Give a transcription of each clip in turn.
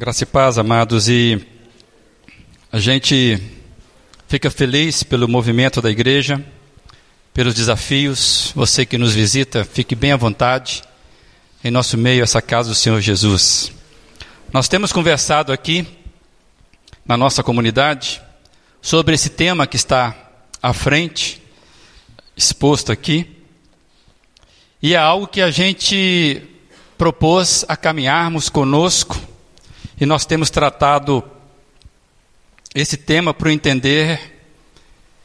Graça e paz, amados, e a gente fica feliz pelo movimento da igreja, pelos desafios. Você que nos visita, fique bem à vontade em nosso meio, essa casa do Senhor Jesus. Nós temos conversado aqui na nossa comunidade sobre esse tema que está à frente, exposto aqui, e é algo que a gente propôs a caminharmos conosco e nós temos tratado esse tema para entender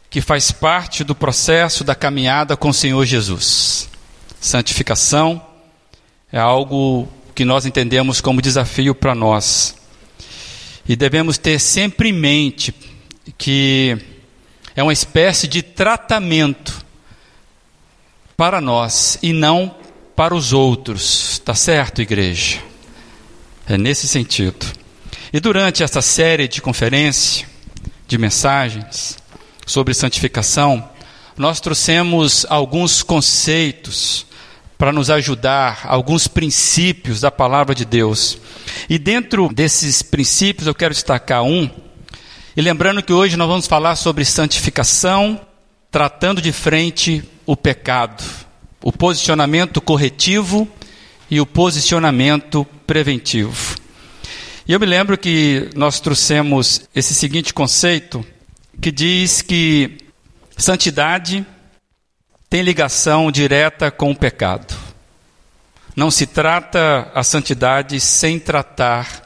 que faz parte do processo da caminhada com o Senhor Jesus. Santificação é algo que nós entendemos como desafio para nós. E devemos ter sempre em mente que é uma espécie de tratamento para nós e não para os outros. Tá certo, igreja? É nesse sentido. E durante essa série de conferência, de mensagens sobre santificação, nós trouxemos alguns conceitos para nos ajudar, alguns princípios da palavra de Deus. E dentro desses princípios eu quero destacar um, e lembrando que hoje nós vamos falar sobre santificação, tratando de frente o pecado, o posicionamento corretivo e o posicionamento preventivo. E eu me lembro que nós trouxemos esse seguinte conceito que diz que santidade tem ligação direta com o pecado. Não se trata a santidade sem tratar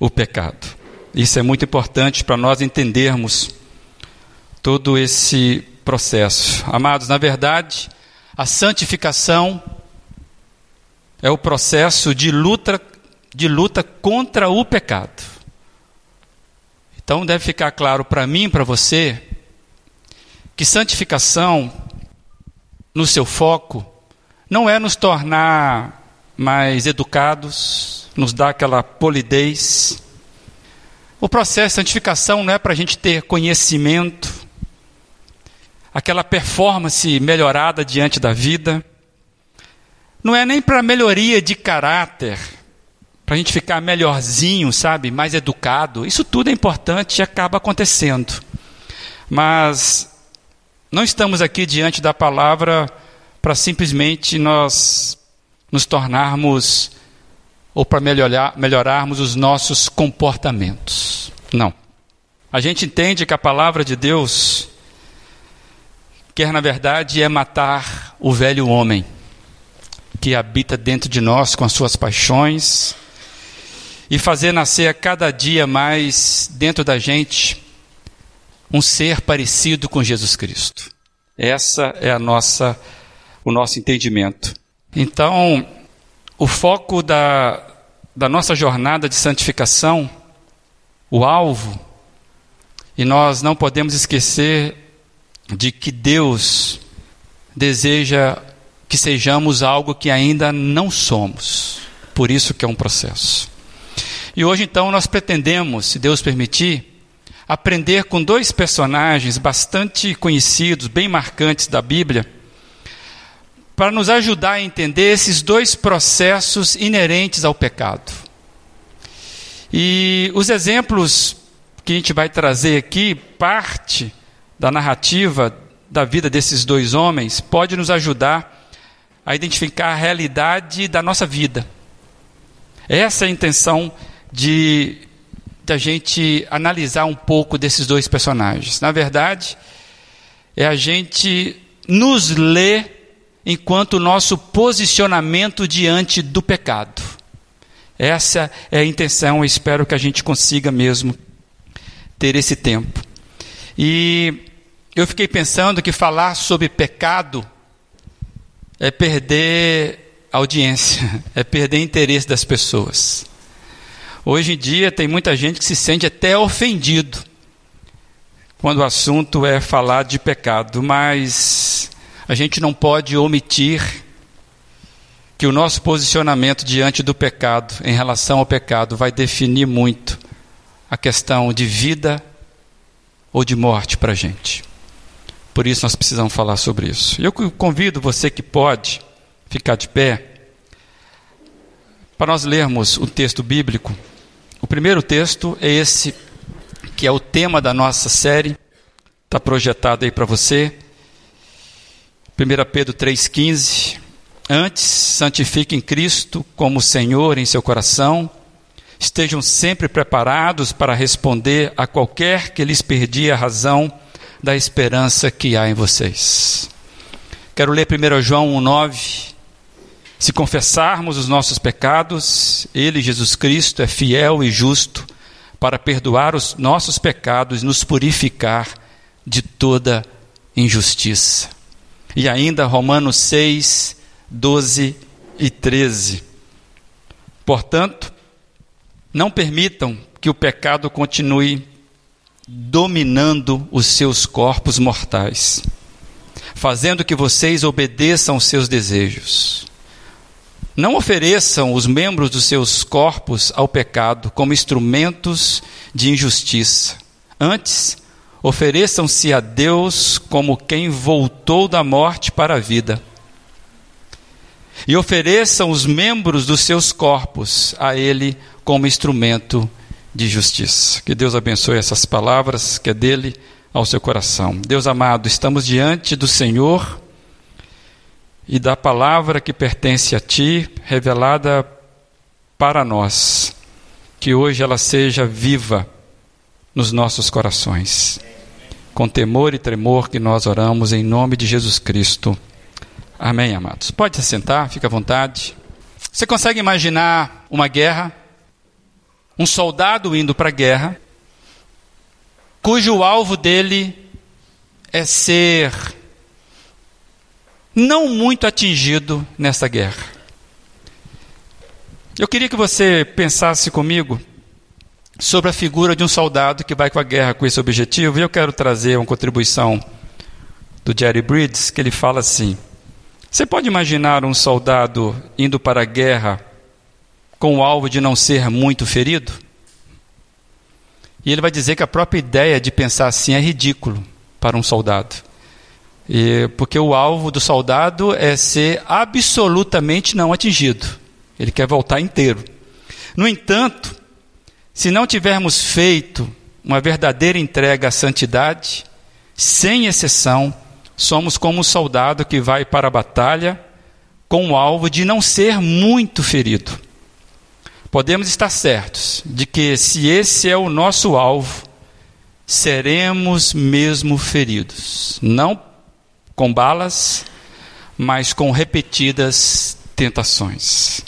o pecado. Isso é muito importante para nós entendermos todo esse processo. Amados, na verdade, a santificação é o processo de luta, de luta contra o pecado. Então deve ficar claro para mim e para você que santificação, no seu foco, não é nos tornar mais educados, nos dar aquela polidez. O processo de santificação não é para a gente ter conhecimento, aquela performance melhorada diante da vida não é nem para melhoria de caráter, para a gente ficar melhorzinho, sabe, mais educado. Isso tudo é importante e acaba acontecendo. Mas não estamos aqui diante da palavra para simplesmente nós nos tornarmos ou para melhorar, melhorarmos os nossos comportamentos. Não. A gente entende que a palavra de Deus quer, na verdade, é matar o velho homem que habita dentro de nós com as suas paixões e fazer nascer a cada dia mais dentro da gente um ser parecido com Jesus Cristo. Essa é a nossa o nosso entendimento. Então, o foco da, da nossa jornada de santificação, o alvo, e nós não podemos esquecer de que Deus deseja que sejamos algo que ainda não somos. Por isso que é um processo. E hoje então nós pretendemos, se Deus permitir, aprender com dois personagens bastante conhecidos, bem marcantes da Bíblia, para nos ajudar a entender esses dois processos inerentes ao pecado. E os exemplos que a gente vai trazer aqui, parte da narrativa da vida desses dois homens, pode nos ajudar a identificar a realidade da nossa vida. Essa é a intenção de, de a gente analisar um pouco desses dois personagens. Na verdade, é a gente nos ler enquanto nosso posicionamento diante do pecado. Essa é a intenção, eu espero que a gente consiga mesmo ter esse tempo. E eu fiquei pensando que falar sobre pecado é perder audiência, é perder interesse das pessoas. Hoje em dia tem muita gente que se sente até ofendido quando o assunto é falar de pecado, mas a gente não pode omitir que o nosso posicionamento diante do pecado, em relação ao pecado, vai definir muito a questão de vida ou de morte para a gente. Por isso nós precisamos falar sobre isso. Eu convido você que pode ficar de pé para nós lermos o texto bíblico O primeiro texto é esse, que é o tema da nossa série, está projetado aí para você. 1 Pedro 3,15. Antes, santifiquem Cristo como Senhor em seu coração, estejam sempre preparados para responder a qualquer que lhes perdia a razão da esperança que há em vocês. Quero ler 1 João 1,9. Se confessarmos os nossos pecados, Ele, Jesus Cristo, é fiel e justo para perdoar os nossos pecados e nos purificar de toda injustiça. E ainda Romanos 6, 12 e 13. Portanto, não permitam que o pecado continue dominando os seus corpos mortais, fazendo que vocês obedeçam aos seus desejos. Não ofereçam os membros dos seus corpos ao pecado como instrumentos de injustiça. Antes, ofereçam-se a Deus como quem voltou da morte para a vida. E ofereçam os membros dos seus corpos a Ele como instrumento de justiça. Que Deus abençoe essas palavras, que é dele ao seu coração. Deus amado, estamos diante do Senhor e da palavra que pertence a Ti, revelada para nós. Que hoje ela seja viva nos nossos corações. Com temor e tremor que nós oramos em nome de Jesus Cristo. Amém, amados. Pode se sentar, fica à vontade. Você consegue imaginar uma guerra? Um soldado indo para a guerra, cujo alvo dele é ser não muito atingido nessa guerra. Eu queria que você pensasse comigo sobre a figura de um soldado que vai com a guerra com esse objetivo, e eu quero trazer uma contribuição do Jerry Bridges, que ele fala assim: Você pode imaginar um soldado indo para a guerra com o alvo de não ser muito ferido? E ele vai dizer que a própria ideia de pensar assim é ridículo para um soldado. E, porque o alvo do soldado é ser absolutamente não atingido. Ele quer voltar inteiro. No entanto, se não tivermos feito uma verdadeira entrega à santidade, sem exceção, somos como um soldado que vai para a batalha com o alvo de não ser muito ferido. Podemos estar certos de que, se esse é o nosso alvo, seremos mesmo feridos. Não com balas, mas com repetidas tentações.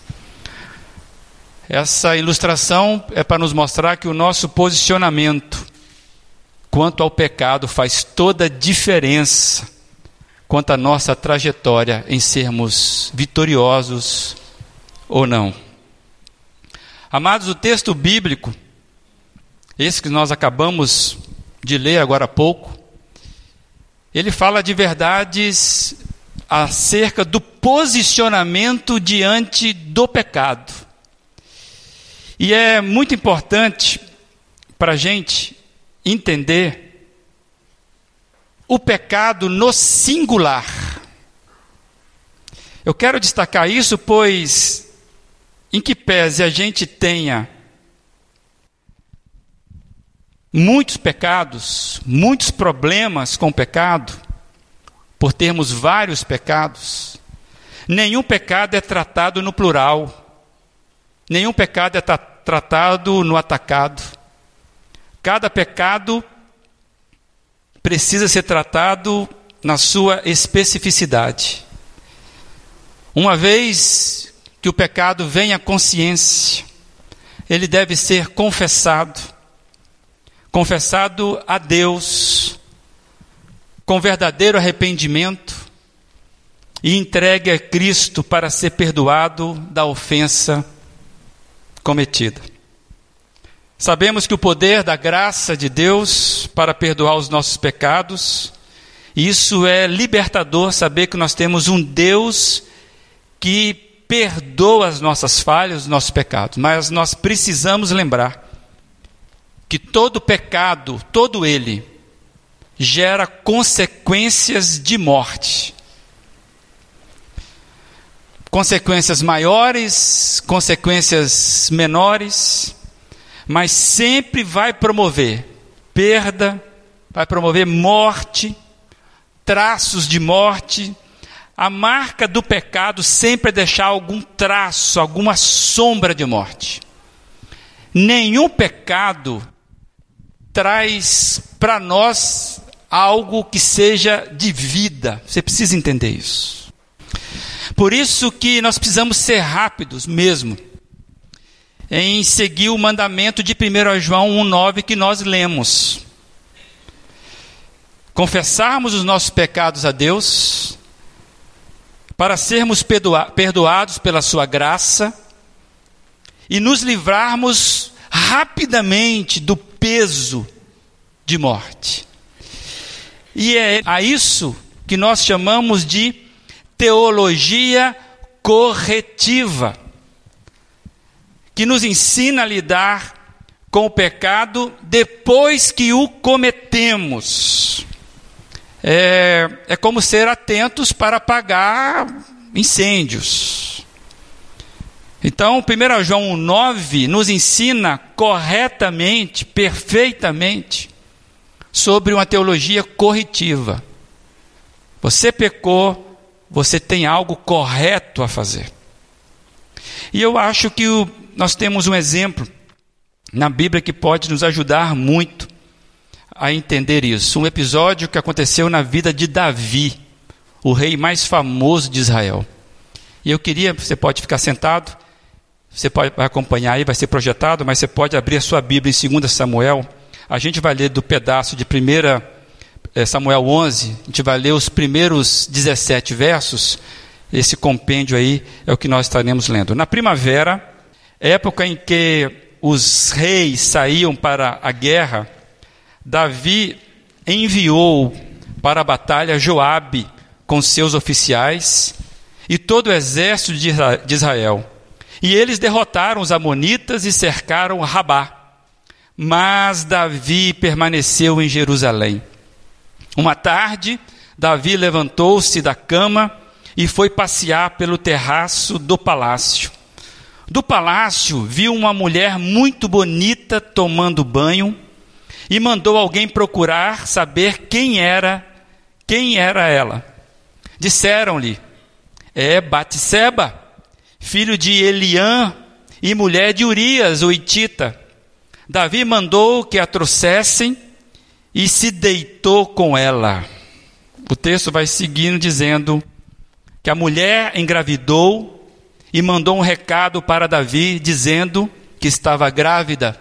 Essa ilustração é para nos mostrar que o nosso posicionamento quanto ao pecado faz toda a diferença quanto à nossa trajetória em sermos vitoriosos ou não. Amados, o texto bíblico, esse que nós acabamos de ler agora há pouco, ele fala de verdades acerca do posicionamento diante do pecado. E é muito importante para a gente entender o pecado no singular. Eu quero destacar isso, pois, em que pese a gente tenha muitos pecados, muitos problemas com o pecado, por termos vários pecados, nenhum pecado é tratado no plural, nenhum pecado é tra tratado no atacado. Cada pecado precisa ser tratado na sua especificidade. Uma vez que o pecado vem à consciência, ele deve ser confessado confessado a Deus com verdadeiro arrependimento e entregue a Cristo para ser perdoado da ofensa cometida. Sabemos que o poder da graça de Deus para perdoar os nossos pecados, isso é libertador saber que nós temos um Deus que perdoa as nossas falhas, os nossos pecados, mas nós precisamos lembrar que todo pecado, todo ele, gera consequências de morte. Consequências maiores, consequências menores, mas sempre vai promover perda, vai promover morte, traços de morte. A marca do pecado sempre é deixar algum traço, alguma sombra de morte. Nenhum pecado traz para nós algo que seja de vida. Você precisa entender isso. Por isso que nós precisamos ser rápidos mesmo em seguir o mandamento de 1 João 1,9 que nós lemos. Confessarmos os nossos pecados a Deus, para sermos perdoados pela Sua graça e nos livrarmos rapidamente do peso de morte. E é a isso que nós chamamos de teologia corretiva, que nos ensina a lidar com o pecado depois que o cometemos. É, é como ser atentos para apagar incêndios. Então, 1 João 9 nos ensina corretamente, perfeitamente, sobre uma teologia corretiva. Você pecou, você tem algo correto a fazer. E eu acho que o, nós temos um exemplo na Bíblia que pode nos ajudar muito a entender isso. Um episódio que aconteceu na vida de Davi, o rei mais famoso de Israel. E eu queria, você pode ficar sentado, você pode acompanhar aí, vai ser projetado, mas você pode abrir a sua Bíblia em 2 Samuel, a gente vai ler do pedaço de 1 eh, Samuel 11, a gente vai ler os primeiros 17 versos. Esse compêndio aí é o que nós estaremos lendo. Na primavera, época em que os reis saíam para a guerra, Davi enviou para a batalha Joabe com seus oficiais e todo o exército de Israel. E eles derrotaram os amonitas e cercaram Rabá. Mas Davi permaneceu em Jerusalém. Uma tarde, Davi levantou-se da cama e foi passear pelo terraço do palácio. Do palácio, viu uma mulher muito bonita tomando banho e mandou alguém procurar saber quem era, quem era ela. Disseram-lhe: "É Batseba, filho de Eliã e mulher de Urias, o Itita." Davi mandou que a trouxessem e se deitou com ela. O texto vai seguindo dizendo que a mulher engravidou e mandou um recado para Davi dizendo que estava grávida.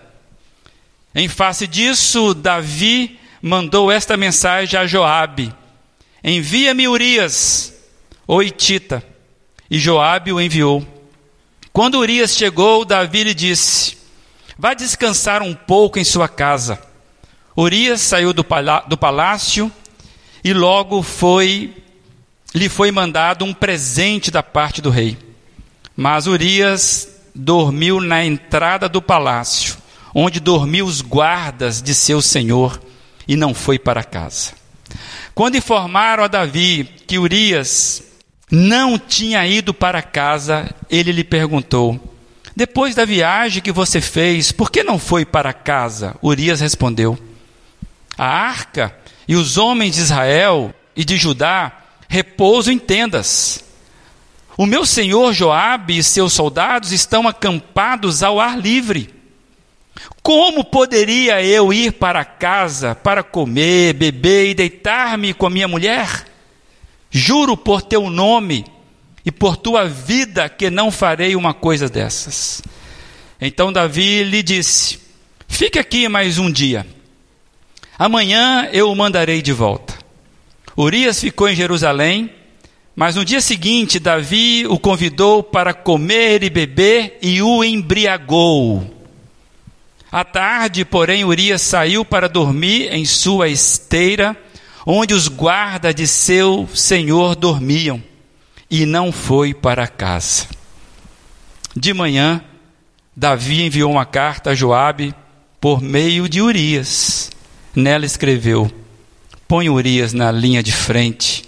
Em face disso, Davi mandou esta mensagem a Joabe: Envia-me Urias, o. E Joabe o enviou. Quando Urias chegou, Davi lhe disse: Vá descansar um pouco em sua casa. Urias saiu do, do palácio e logo foi lhe foi mandado um presente da parte do rei. Mas Urias dormiu na entrada do palácio, onde dormiam os guardas de seu senhor, e não foi para casa. Quando informaram a Davi que Urias não tinha ido para casa, ele lhe perguntou: depois da viagem que você fez, por que não foi para casa? Urias respondeu: A arca e os homens de Israel e de Judá repousam em tendas. O meu senhor Joabe e seus soldados estão acampados ao ar livre. Como poderia eu ir para casa para comer, beber e deitar-me com a minha mulher? Juro por teu nome e por tua vida que não farei uma coisa dessas. Então Davi lhe disse: Fique aqui mais um dia. Amanhã eu o mandarei de volta. Urias ficou em Jerusalém, mas no dia seguinte Davi o convidou para comer e beber e o embriagou. À tarde, porém, Urias saiu para dormir em sua esteira, onde os guardas de seu senhor dormiam e não foi para casa. De manhã, Davi enviou uma carta a Joabe por meio de Urias. Nela escreveu: Põe Urias na linha de frente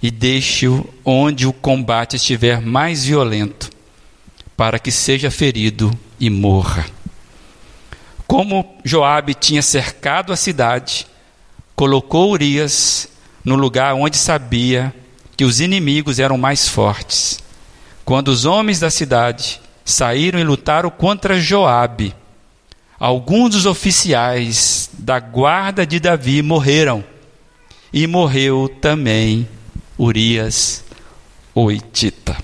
e deixe-o onde o combate estiver mais violento, para que seja ferido e morra. Como Joabe tinha cercado a cidade, colocou Urias no lugar onde sabia que os inimigos eram mais fortes. Quando os homens da cidade saíram e lutaram contra Joabe, alguns dos oficiais da guarda de Davi morreram, e morreu também Urias oitita.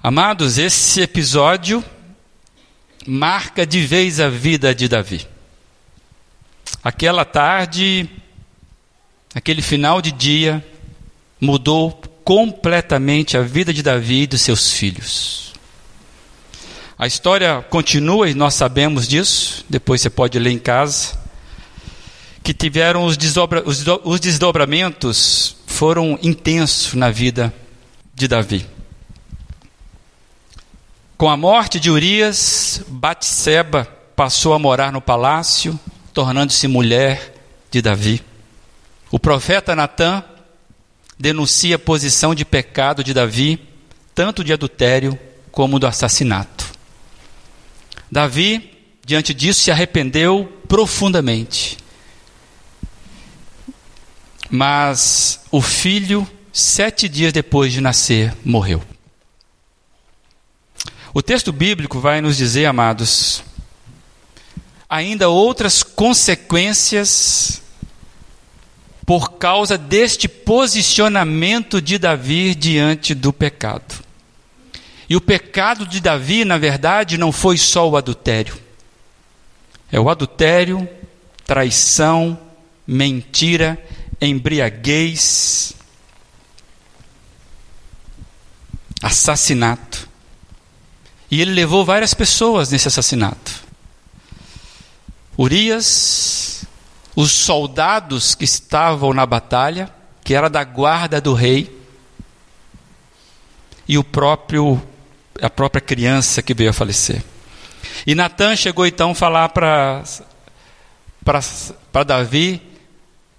Amados, esse episódio marca de vez a vida de Davi. Aquela tarde, aquele final de dia, mudou completamente a vida de Davi e dos seus filhos. A história continua e nós sabemos disso, depois você pode ler em casa, que tiveram os, desdobra, os, os desdobramentos foram intensos na vida de Davi. Com a morte de Urias, Batseba passou a morar no palácio, tornando-se mulher de Davi. O profeta Natã denuncia a posição de pecado de Davi, tanto de adultério como do assassinato. Davi, diante disso, se arrependeu profundamente. Mas o filho, sete dias depois de nascer, morreu. O texto bíblico vai nos dizer, amados, ainda outras consequências por causa deste posicionamento de Davi diante do pecado. E o pecado de Davi, na verdade, não foi só o adultério. É o adultério, traição, mentira, embriaguez, assassinato. E ele levou várias pessoas nesse assassinato. Urias, os soldados que estavam na batalha, que era da guarda do rei, e o próprio a própria criança que veio a falecer. E Natan chegou então a falar para para Davi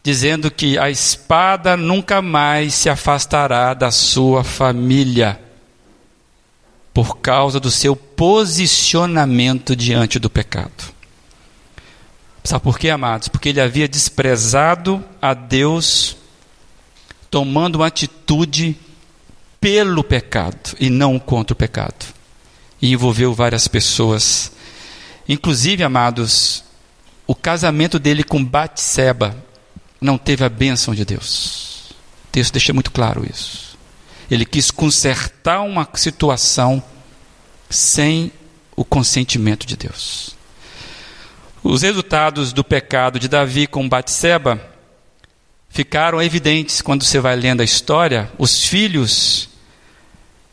dizendo que a espada nunca mais se afastará da sua família por causa do seu posicionamento diante do pecado. Sabe por quê, amados? Porque ele havia desprezado a Deus, tomando uma atitude pelo pecado e não contra o pecado. E envolveu várias pessoas. Inclusive, amados, o casamento dele com Batseba não teve a bênção de Deus. O texto deixa muito claro isso. Ele quis consertar uma situação sem o consentimento de Deus. Os resultados do pecado de Davi com Batseba ficaram evidentes quando você vai lendo a história. Os filhos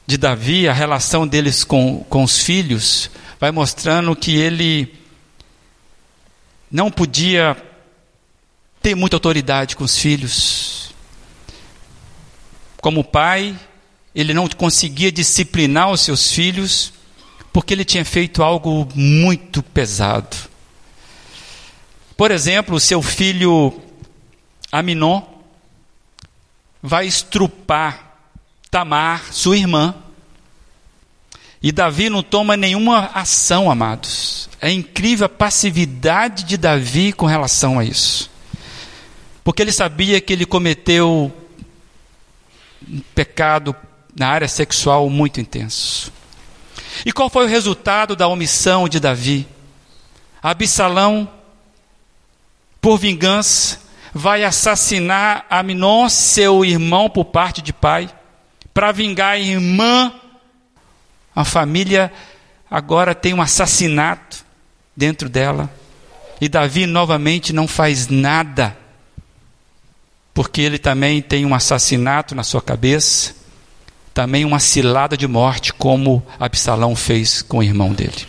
de Davi, a relação deles com, com os filhos, vai mostrando que ele não podia ter muita autoridade com os filhos. Como pai, ele não conseguia disciplinar os seus filhos, porque ele tinha feito algo muito pesado. Por exemplo, seu filho Aminon vai estrupar Tamar, sua irmã. E Davi não toma nenhuma ação, amados. É incrível a passividade de Davi com relação a isso. Porque ele sabia que ele cometeu um pecado na área sexual muito intenso. E qual foi o resultado da omissão de Davi? Absalão por vingança, vai assassinar Aminon, seu irmão, por parte de pai, para vingar a irmã. A família agora tem um assassinato dentro dela. E Davi novamente não faz nada, porque ele também tem um assassinato na sua cabeça, também uma cilada de morte, como Absalão fez com o irmão dele.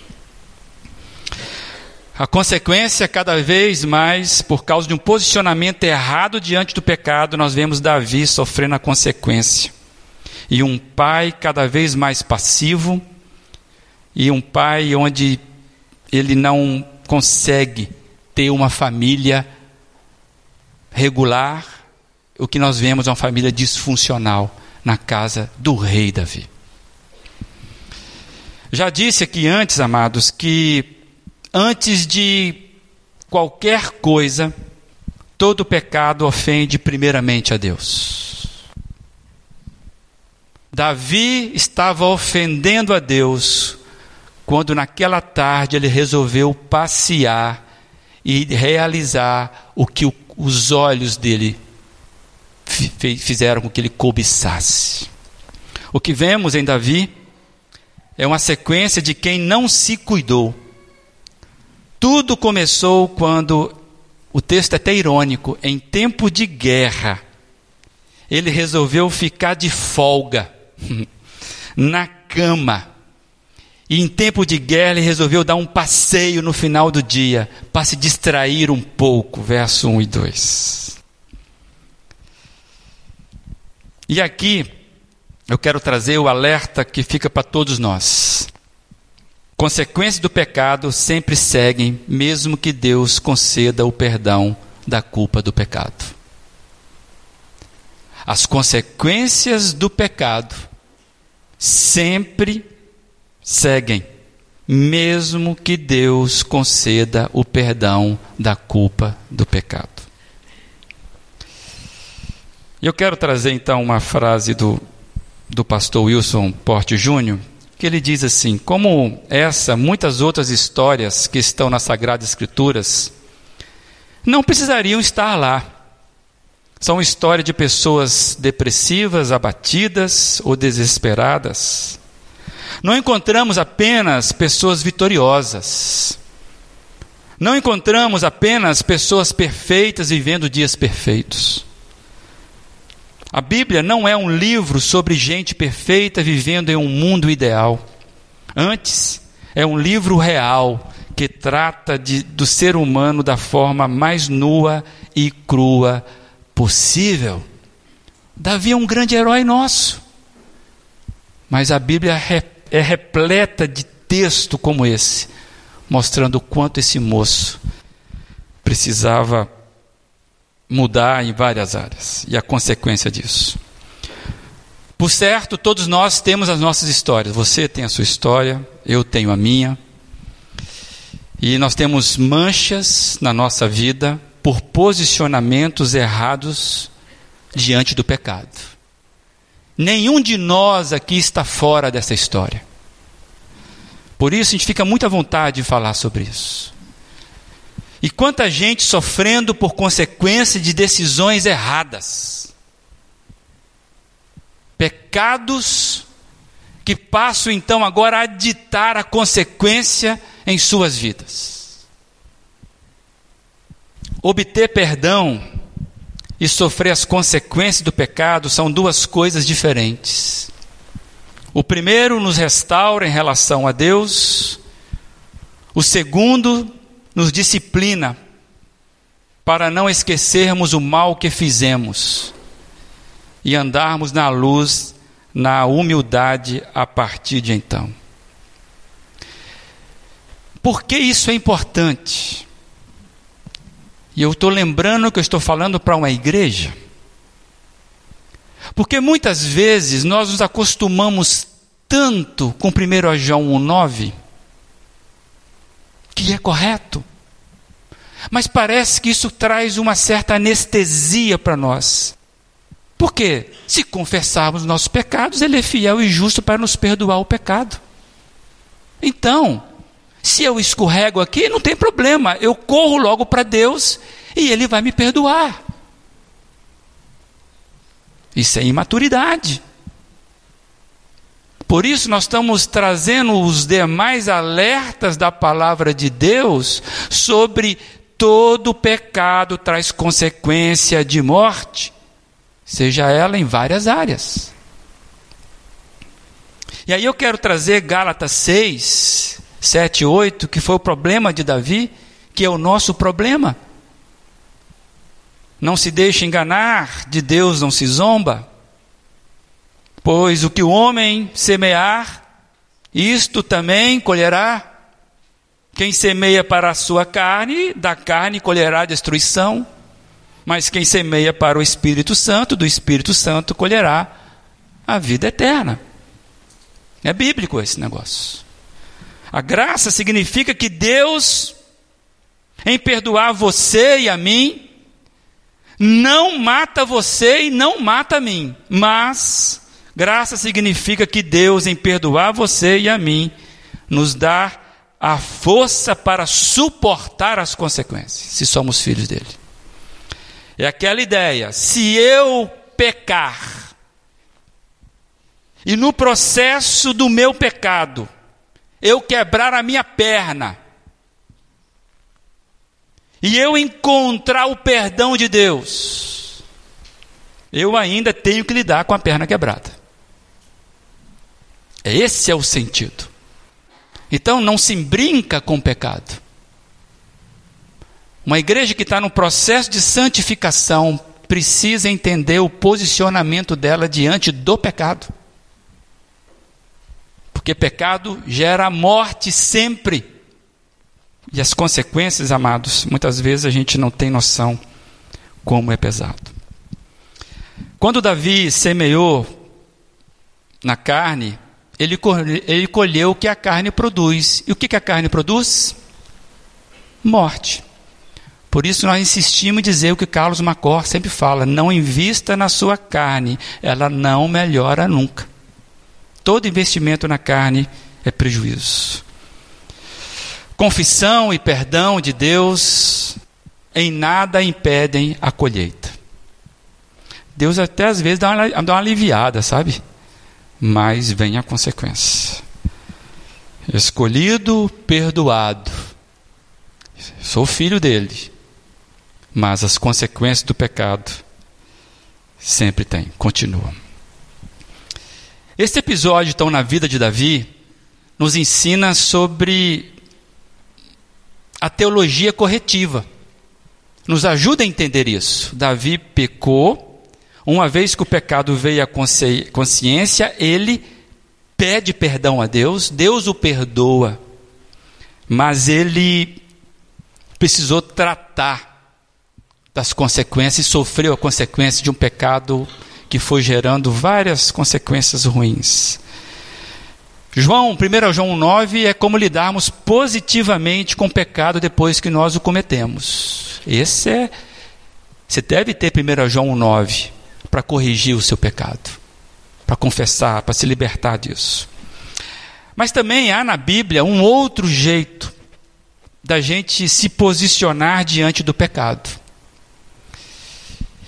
A consequência, cada vez mais, por causa de um posicionamento errado diante do pecado, nós vemos Davi sofrendo a consequência. E um pai cada vez mais passivo, e um pai onde ele não consegue ter uma família regular, o que nós vemos é uma família disfuncional na casa do rei Davi. Já disse aqui antes, amados, que Antes de qualquer coisa, todo pecado ofende primeiramente a Deus. Davi estava ofendendo a Deus quando naquela tarde ele resolveu passear e realizar o que os olhos dele fizeram com que ele cobiçasse. O que vemos em Davi é uma sequência de quem não se cuidou. Tudo começou quando, o texto é até irônico, em tempo de guerra, ele resolveu ficar de folga, na cama. E em tempo de guerra ele resolveu dar um passeio no final do dia, para se distrair um pouco. Verso 1 e 2. E aqui eu quero trazer o alerta que fica para todos nós. Consequências do pecado sempre seguem, mesmo que Deus conceda o perdão da culpa do pecado. As consequências do pecado sempre seguem, mesmo que Deus conceda o perdão da culpa do pecado. Eu quero trazer então uma frase do, do pastor Wilson Porte Júnior, que ele diz assim: como essa, muitas outras histórias que estão nas Sagradas Escrituras não precisariam estar lá. São histórias de pessoas depressivas, abatidas ou desesperadas não encontramos apenas pessoas vitoriosas. Não encontramos apenas pessoas perfeitas vivendo dias perfeitos. A Bíblia não é um livro sobre gente perfeita vivendo em um mundo ideal. Antes, é um livro real que trata de, do ser humano da forma mais nua e crua possível. Davi é um grande herói nosso. Mas a Bíblia é repleta de texto como esse, mostrando o quanto esse moço precisava mudar em várias áreas e a consequência disso. Por certo, todos nós temos as nossas histórias. Você tem a sua história, eu tenho a minha. E nós temos manchas na nossa vida por posicionamentos errados diante do pecado. Nenhum de nós aqui está fora dessa história. Por isso a gente fica muito à vontade de falar sobre isso. E quanta gente sofrendo por consequência de decisões erradas. Pecados que passam então agora a ditar a consequência em suas vidas. Obter perdão e sofrer as consequências do pecado são duas coisas diferentes. O primeiro nos restaura em relação a Deus, o segundo nos disciplina para não esquecermos o mal que fizemos e andarmos na luz, na humildade a partir de então. Por que isso é importante? E eu estou lembrando que eu estou falando para uma igreja. Porque muitas vezes nós nos acostumamos tanto com 1 João 1,9, que é correto. Mas parece que isso traz uma certa anestesia para nós. Porque se confessarmos nossos pecados, Ele é fiel e justo para nos perdoar o pecado. Então, se eu escorrego aqui, não tem problema, eu corro logo para Deus e Ele vai me perdoar. Isso é imaturidade. Por isso, nós estamos trazendo os demais alertas da palavra de Deus sobre todo pecado traz consequência de morte, seja ela em várias áreas. E aí eu quero trazer Gálatas 6, 7 e 8, que foi o problema de Davi, que é o nosso problema. Não se deixe enganar, de Deus não se zomba. Pois o que o homem semear, isto também colherá. Quem semeia para a sua carne, da carne colherá destruição. Mas quem semeia para o Espírito Santo, do Espírito Santo colherá a vida eterna. É bíblico esse negócio. A graça significa que Deus, em perdoar você e a mim, não mata você e não mata a mim, mas graça significa que Deus, em perdoar você e a mim, nos dá a força para suportar as consequências, se somos filhos dele. É aquela ideia: se eu pecar, e no processo do meu pecado, eu quebrar a minha perna, e eu encontrar o perdão de Deus, eu ainda tenho que lidar com a perna quebrada. Esse é o sentido. Então não se brinca com o pecado. Uma igreja que está no processo de santificação precisa entender o posicionamento dela diante do pecado. Porque pecado gera morte sempre. E as consequências, amados, muitas vezes a gente não tem noção como é pesado. Quando Davi semeou na carne, ele, ele colheu o que a carne produz. E o que, que a carne produz? Morte. Por isso nós insistimos em dizer o que Carlos Macor sempre fala: não invista na sua carne, ela não melhora nunca. Todo investimento na carne é prejuízo. Confissão e perdão de Deus em nada impedem a colheita. Deus até às vezes dá uma, dá uma aliviada, sabe? Mas vem a consequência. Escolhido, perdoado. Sou filho dele mas as consequências do pecado sempre tem, continuam. Este episódio, então, na vida de Davi, nos ensina sobre a teologia corretiva. Nos ajuda a entender isso. Davi pecou, uma vez que o pecado veio à consciência, ele pede perdão a Deus, Deus o perdoa, mas ele precisou tratar das consequências e sofreu a consequência de um pecado que foi gerando várias consequências ruins. João, 1 João 9 é como lidarmos positivamente com o pecado depois que nós o cometemos. Esse é você deve ter 1 João 9 para corrigir o seu pecado, para confessar, para se libertar disso. Mas também há na Bíblia um outro jeito da gente se posicionar diante do pecado.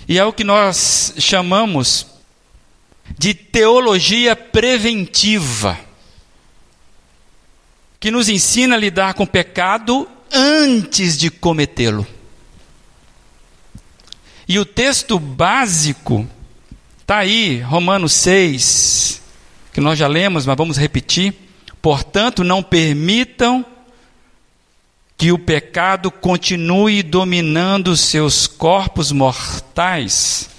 E é o que nós chamamos de teologia preventiva, que nos ensina a lidar com o pecado antes de cometê-lo. E o texto básico está aí, Romanos 6, que nós já lemos, mas vamos repetir. Portanto, não permitam que o pecado continue dominando seus corpos mortais,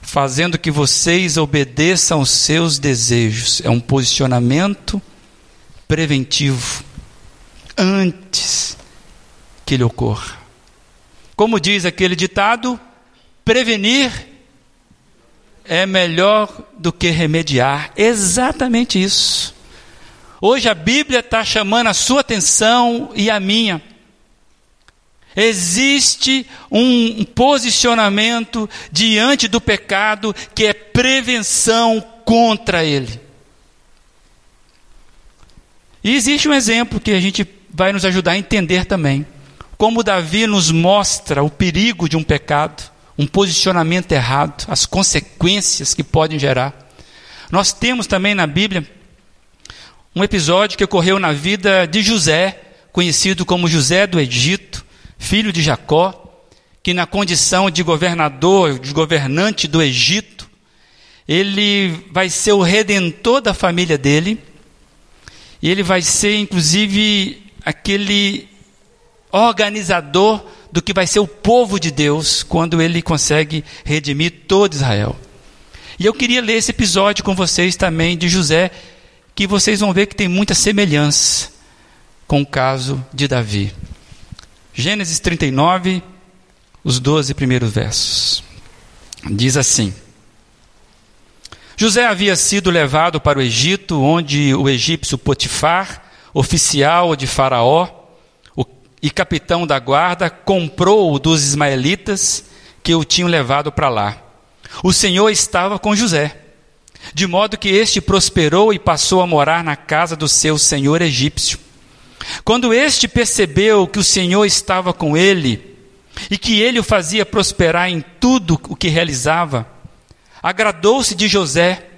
fazendo que vocês obedeçam aos seus desejos. É um posicionamento preventivo antes que ele ocorra. Como diz aquele ditado, prevenir é melhor do que remediar. Exatamente isso. Hoje a Bíblia está chamando a sua atenção e a minha Existe um posicionamento diante do pecado que é prevenção contra ele. E existe um exemplo que a gente vai nos ajudar a entender também. Como Davi nos mostra o perigo de um pecado, um posicionamento errado, as consequências que podem gerar. Nós temos também na Bíblia um episódio que ocorreu na vida de José, conhecido como José do Egito filho de Jacó, que na condição de governador, de governante do Egito, ele vai ser o redentor da família dele, e ele vai ser inclusive aquele organizador do que vai ser o povo de Deus quando ele consegue redimir todo Israel. E eu queria ler esse episódio com vocês também de José, que vocês vão ver que tem muita semelhança com o caso de Davi. Gênesis 39, os 12 primeiros versos. Diz assim: José havia sido levado para o Egito, onde o egípcio Potifar oficial de Faraó e capitão da guarda, comprou-o dos ismaelitas que o tinham levado para lá. O Senhor estava com José, de modo que este prosperou e passou a morar na casa do seu senhor egípcio. Quando este percebeu que o Senhor estava com ele e que ele o fazia prosperar em tudo o que realizava, agradou-se de José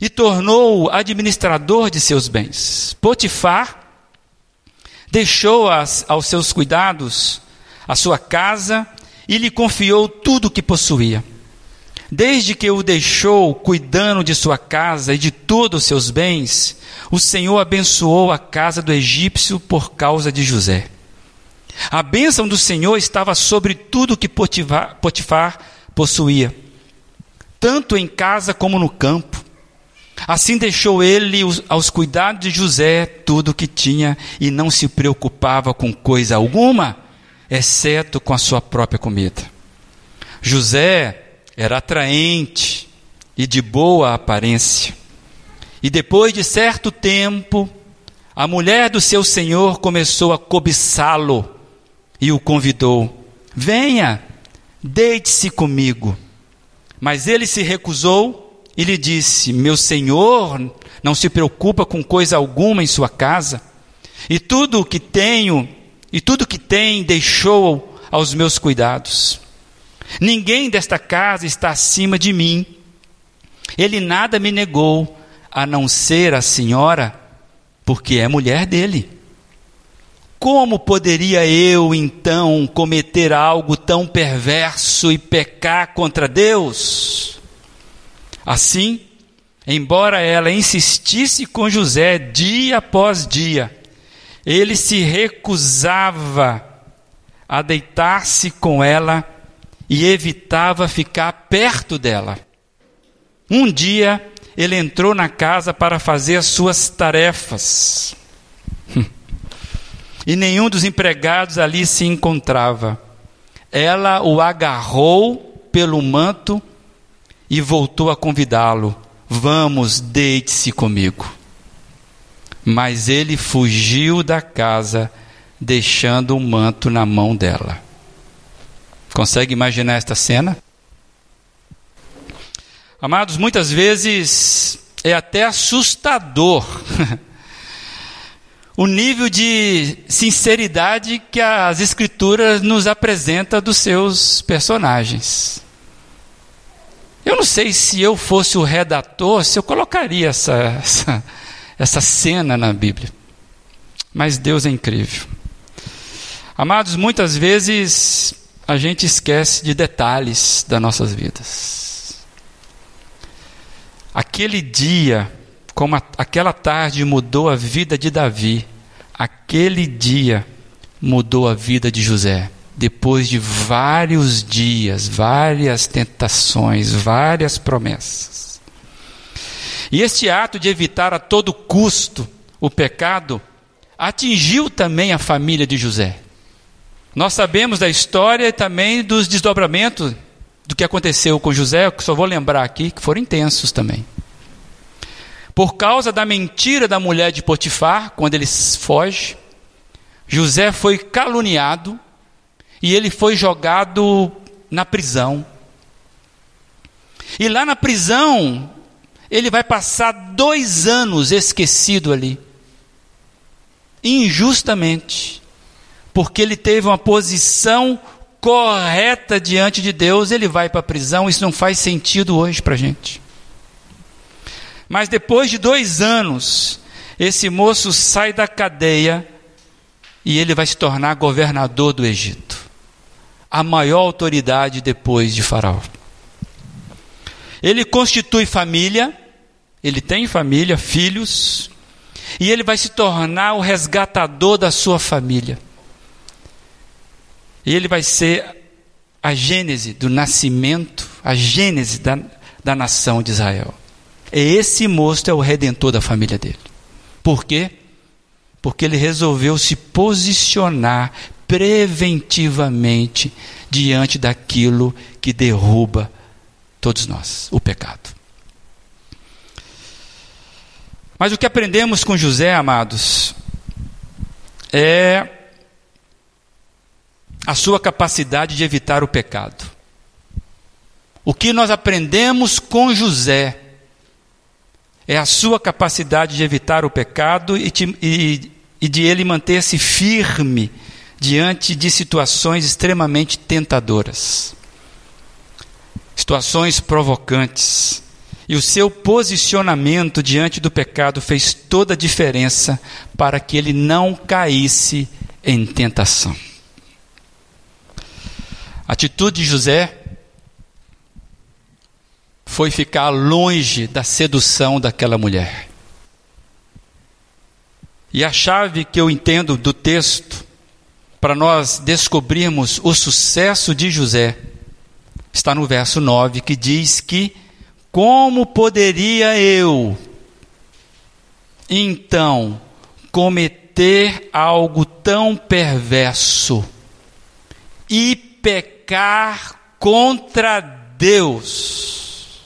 e tornou-o administrador de seus bens. Potifar deixou aos seus cuidados a sua casa e lhe confiou tudo o que possuía. Desde que o deixou cuidando de sua casa e de todos os seus bens, o Senhor abençoou a casa do egípcio por causa de José. A bênção do Senhor estava sobre tudo que Potifar, Potifar possuía, tanto em casa como no campo. Assim deixou ele aos cuidados de José tudo o que tinha e não se preocupava com coisa alguma, exceto com a sua própria comida. José era atraente e de boa aparência. E depois de certo tempo, a mulher do seu senhor começou a cobiçá-lo e o convidou: Venha, deite-se comigo. Mas ele se recusou e lhe disse: Meu senhor não se preocupa com coisa alguma em sua casa, e tudo o que tenho, e tudo que tem, deixou aos meus cuidados. Ninguém desta casa está acima de mim. Ele nada me negou, a não ser a senhora, porque é mulher dele. Como poderia eu, então, cometer algo tão perverso e pecar contra Deus? Assim, embora ela insistisse com José dia após dia, ele se recusava a deitar-se com ela e evitava ficar perto dela. Um dia, ele entrou na casa para fazer as suas tarefas. E nenhum dos empregados ali se encontrava. Ela o agarrou pelo manto e voltou a convidá-lo: Vamos, deite-se comigo. Mas ele fugiu da casa, deixando o manto na mão dela. Consegue imaginar esta cena? Amados, muitas vezes é até assustador o nível de sinceridade que as Escrituras nos apresenta dos seus personagens. Eu não sei se eu fosse o redator, se eu colocaria essa, essa, essa cena na Bíblia. Mas Deus é incrível. Amados, muitas vezes a gente esquece de detalhes das nossas vidas. Aquele dia, como a, aquela tarde mudou a vida de Davi, aquele dia mudou a vida de José. Depois de vários dias, várias tentações, várias promessas. E este ato de evitar a todo custo o pecado atingiu também a família de José. Nós sabemos da história e também dos desdobramentos do que aconteceu com José, que só vou lembrar aqui, que foram intensos também. Por causa da mentira da mulher de Potifar, quando ele foge, José foi caluniado e ele foi jogado na prisão. E lá na prisão, ele vai passar dois anos esquecido ali, injustamente porque ele teve uma posição correta diante de Deus, ele vai para a prisão. Isso não faz sentido hoje para a gente. Mas depois de dois anos, esse moço sai da cadeia e ele vai se tornar governador do Egito, a maior autoridade depois de Faraó. Ele constitui família, ele tem família, filhos, e ele vai se tornar o resgatador da sua família. E ele vai ser a gênese do nascimento, a gênese da, da nação de Israel. E esse moço é o redentor da família dele. Por quê? Porque ele resolveu se posicionar preventivamente diante daquilo que derruba todos nós, o pecado. Mas o que aprendemos com José, amados, é a sua capacidade de evitar o pecado. O que nós aprendemos com José é a sua capacidade de evitar o pecado e, de ele manter-se firme diante de situações extremamente tentadoras, situações provocantes. E o seu posicionamento diante do pecado fez toda a diferença para que ele não caísse em tentação. A atitude de José foi ficar longe da sedução daquela mulher. E a chave que eu entendo do texto para nós descobrirmos o sucesso de José está no verso 9, que diz que como poderia eu então cometer algo tão perverso e pecar contra Deus?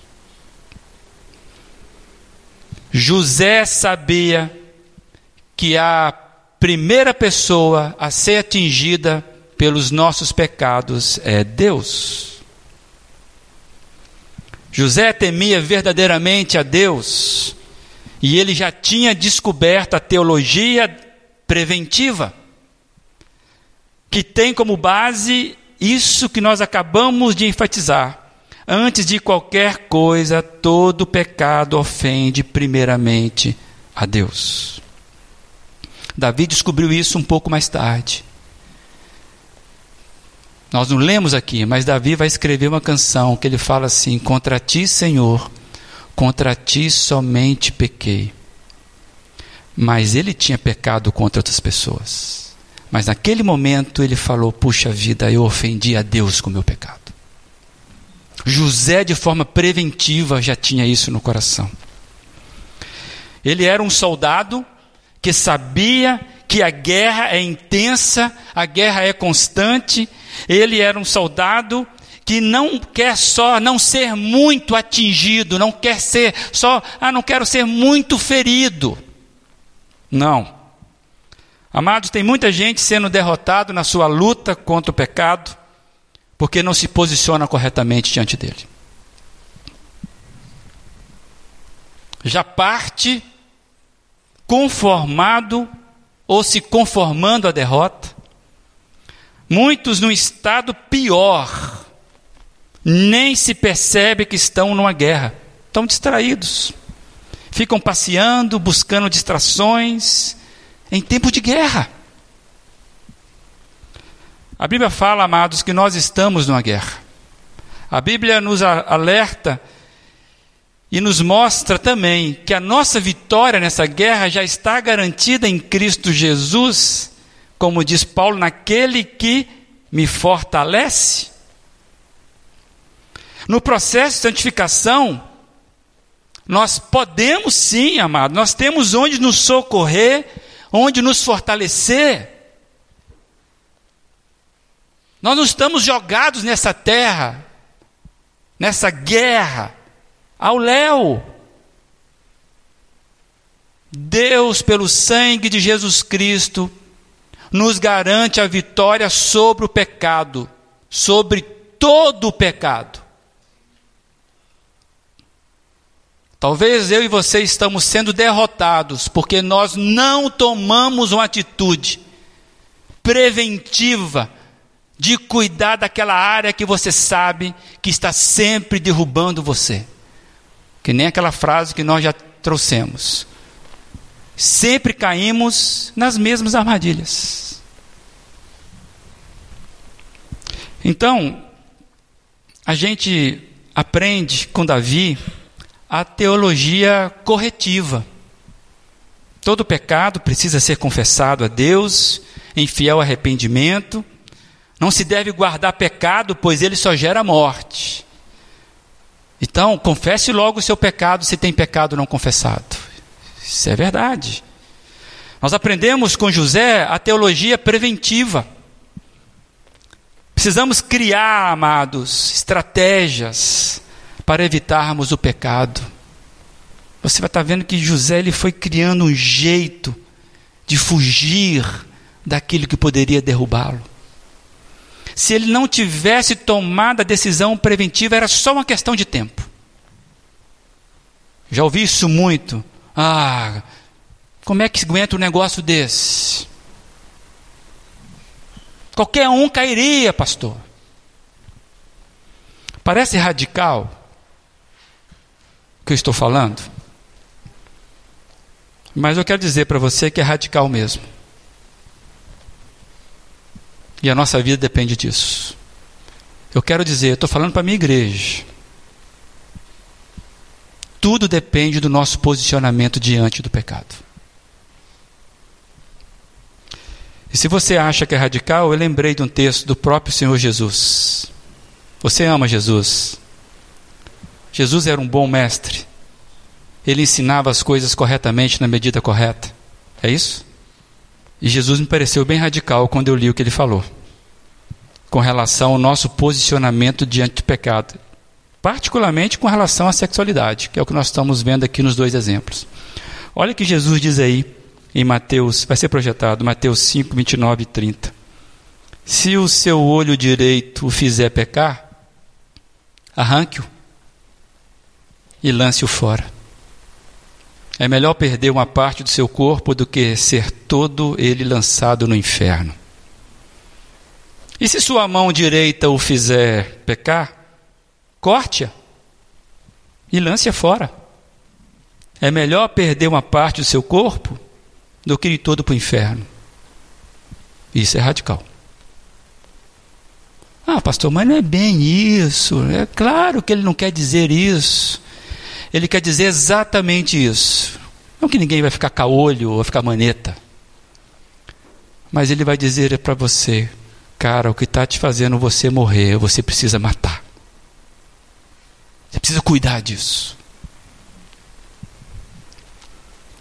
José sabia que a primeira pessoa a ser atingida pelos nossos pecados é Deus. José temia verdadeiramente a Deus e ele já tinha descoberto a teologia preventiva, que tem como base isso que nós acabamos de enfatizar. Antes de qualquer coisa, todo pecado ofende primeiramente a Deus. Davi descobriu isso um pouco mais tarde. Nós não lemos aqui, mas Davi vai escrever uma canção que ele fala assim: Contra ti, Senhor, contra ti somente pequei. Mas ele tinha pecado contra outras pessoas. Mas naquele momento ele falou: Puxa vida, eu ofendi a Deus com o meu pecado. José, de forma preventiva, já tinha isso no coração. Ele era um soldado que sabia que a guerra é intensa, a guerra é constante. Ele era um soldado que não quer só não ser muito atingido, não quer ser só, ah, não quero ser muito ferido. Não. Amados, tem muita gente sendo derrotado na sua luta contra o pecado, porque não se posiciona corretamente diante dele. Já parte conformado ou se conformando à derrota. Muitos no estado pior, nem se percebe que estão numa guerra, estão distraídos, ficam passeando, buscando distrações em tempo de guerra. A Bíblia fala, amados, que nós estamos numa guerra. A Bíblia nos alerta e nos mostra também que a nossa vitória nessa guerra já está garantida em Cristo Jesus, como diz Paulo, naquele que me fortalece. No processo de santificação, nós podemos sim, amado, nós temos onde nos socorrer, onde nos fortalecer. Nós não estamos jogados nessa terra, nessa guerra ao léu. Deus, pelo sangue de Jesus Cristo, nos garante a vitória sobre o pecado, sobre todo o pecado. Talvez eu e você estamos sendo derrotados porque nós não tomamos uma atitude preventiva de cuidar daquela área que você sabe que está sempre derrubando você. Que nem aquela frase que nós já trouxemos. Sempre caímos nas mesmas armadilhas. Então, a gente aprende com Davi a teologia corretiva. Todo pecado precisa ser confessado a Deus em fiel arrependimento. Não se deve guardar pecado, pois ele só gera morte. Então, confesse logo o seu pecado se tem pecado não confessado. Isso é verdade. Nós aprendemos com José a teologia preventiva. Precisamos criar, amados, estratégias para evitarmos o pecado. Você vai estar vendo que José ele foi criando um jeito de fugir daquilo que poderia derrubá-lo. Se ele não tivesse tomado a decisão preventiva, era só uma questão de tempo. Já ouvi isso muito. Ah, como é que se aguenta um negócio desse? Qualquer um cairia, pastor. Parece radical o que eu estou falando, mas eu quero dizer para você que é radical mesmo. E a nossa vida depende disso. Eu quero dizer, estou falando para a minha igreja. Tudo depende do nosso posicionamento diante do pecado. E se você acha que é radical, eu lembrei de um texto do próprio Senhor Jesus. Você ama Jesus? Jesus era um bom mestre. Ele ensinava as coisas corretamente na medida correta. É isso? E Jesus me pareceu bem radical quando eu li o que ele falou, com relação ao nosso posicionamento diante do pecado particularmente com relação à sexualidade, que é o que nós estamos vendo aqui nos dois exemplos. Olha o que Jesus diz aí em Mateus, vai ser projetado, Mateus 5, 29 e 30. Se o seu olho direito o fizer pecar, arranque-o e lance-o fora. É melhor perder uma parte do seu corpo do que ser todo ele lançado no inferno. E se sua mão direita o fizer pecar, corte-a e lance-a fora. É melhor perder uma parte do seu corpo do que ir todo para o inferno. Isso é radical. Ah, pastor, mas não é bem isso. É claro que ele não quer dizer isso. Ele quer dizer exatamente isso. Não que ninguém vai ficar caolho ou ficar maneta. Mas ele vai dizer para você, cara, o que está te fazendo você morrer, você precisa matar. Você precisa cuidar disso.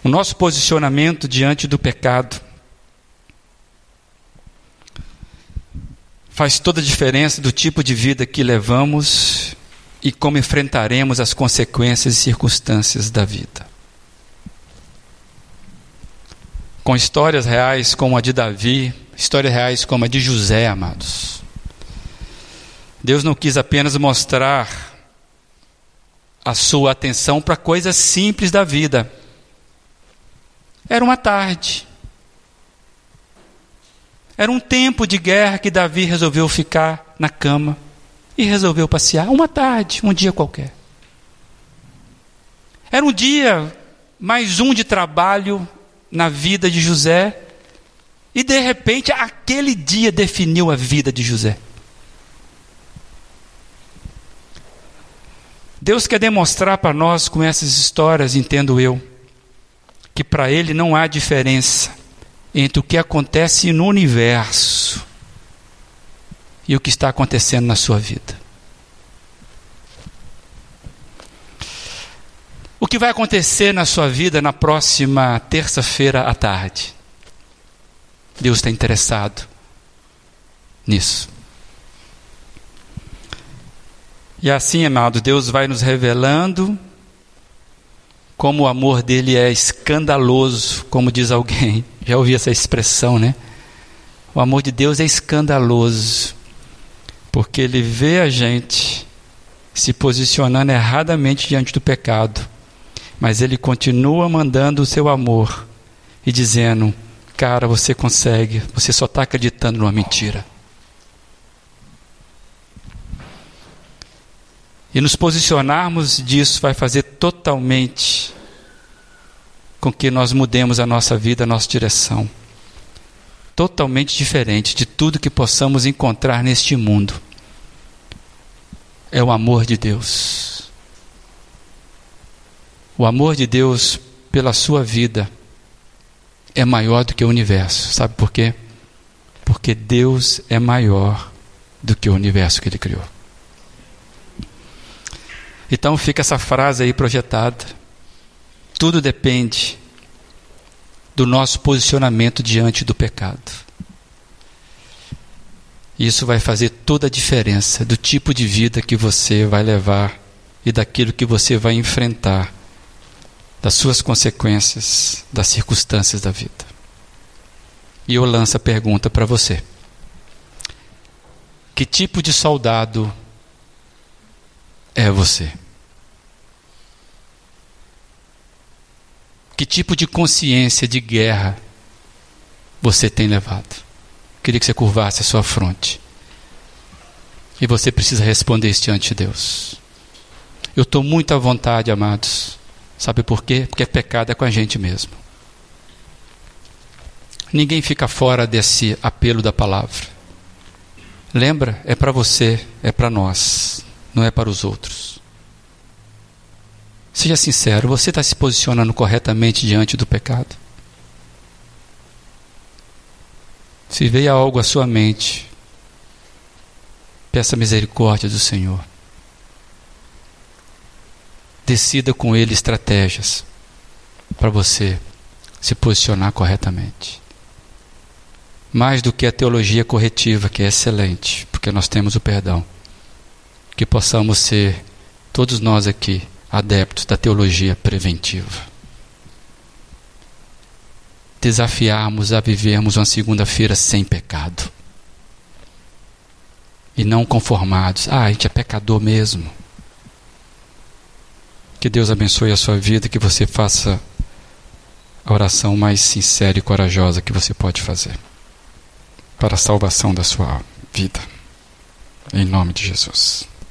O nosso posicionamento diante do pecado faz toda a diferença do tipo de vida que levamos e como enfrentaremos as consequências e circunstâncias da vida. Com histórias reais como a de Davi, histórias reais como a de José, amados. Deus não quis apenas mostrar a sua atenção para coisas simples da vida. Era uma tarde. Era um tempo de guerra que Davi resolveu ficar na cama e resolveu passear. Uma tarde, um dia qualquer. Era um dia, mais um de trabalho na vida de José. E de repente, aquele dia definiu a vida de José. Deus quer demonstrar para nós com essas histórias, entendo eu, que para Ele não há diferença entre o que acontece no universo e o que está acontecendo na sua vida. O que vai acontecer na sua vida na próxima terça-feira à tarde? Deus está interessado nisso. E assim, amado, Deus vai nos revelando como o amor dele é escandaloso, como diz alguém. Já ouvi essa expressão, né? O amor de Deus é escandaloso, porque ele vê a gente se posicionando erradamente diante do pecado, mas ele continua mandando o seu amor e dizendo: Cara, você consegue, você só está acreditando numa mentira. E nos posicionarmos disso vai fazer totalmente com que nós mudemos a nossa vida, a nossa direção. Totalmente diferente de tudo que possamos encontrar neste mundo. É o amor de Deus. O amor de Deus pela sua vida é maior do que o universo. Sabe por quê? Porque Deus é maior do que o universo que Ele criou. Então fica essa frase aí projetada. Tudo depende do nosso posicionamento diante do pecado. Isso vai fazer toda a diferença do tipo de vida que você vai levar e daquilo que você vai enfrentar, das suas consequências, das circunstâncias da vida. E eu lanço a pergunta para você: Que tipo de soldado é você? Que tipo de consciência de guerra você tem levado? Queria que você curvasse a sua fronte. E você precisa responder isso diante de Deus. Eu estou muito à vontade, amados. Sabe por quê? Porque pecado é com a gente mesmo. Ninguém fica fora desse apelo da palavra. Lembra? É para você, é para nós, não é para os outros. Seja sincero, você está se posicionando corretamente diante do pecado? Se veio algo à sua mente, peça misericórdia do Senhor. Decida com Ele estratégias para você se posicionar corretamente. Mais do que a teologia corretiva, que é excelente, porque nós temos o perdão. Que possamos ser, todos nós aqui, adeptos da teologia preventiva. Desafiarmos a vivermos uma segunda-feira sem pecado. E não conformados. Ah, a gente é pecador mesmo. Que Deus abençoe a sua vida, que você faça a oração mais sincera e corajosa que você pode fazer para a salvação da sua vida. Em nome de Jesus.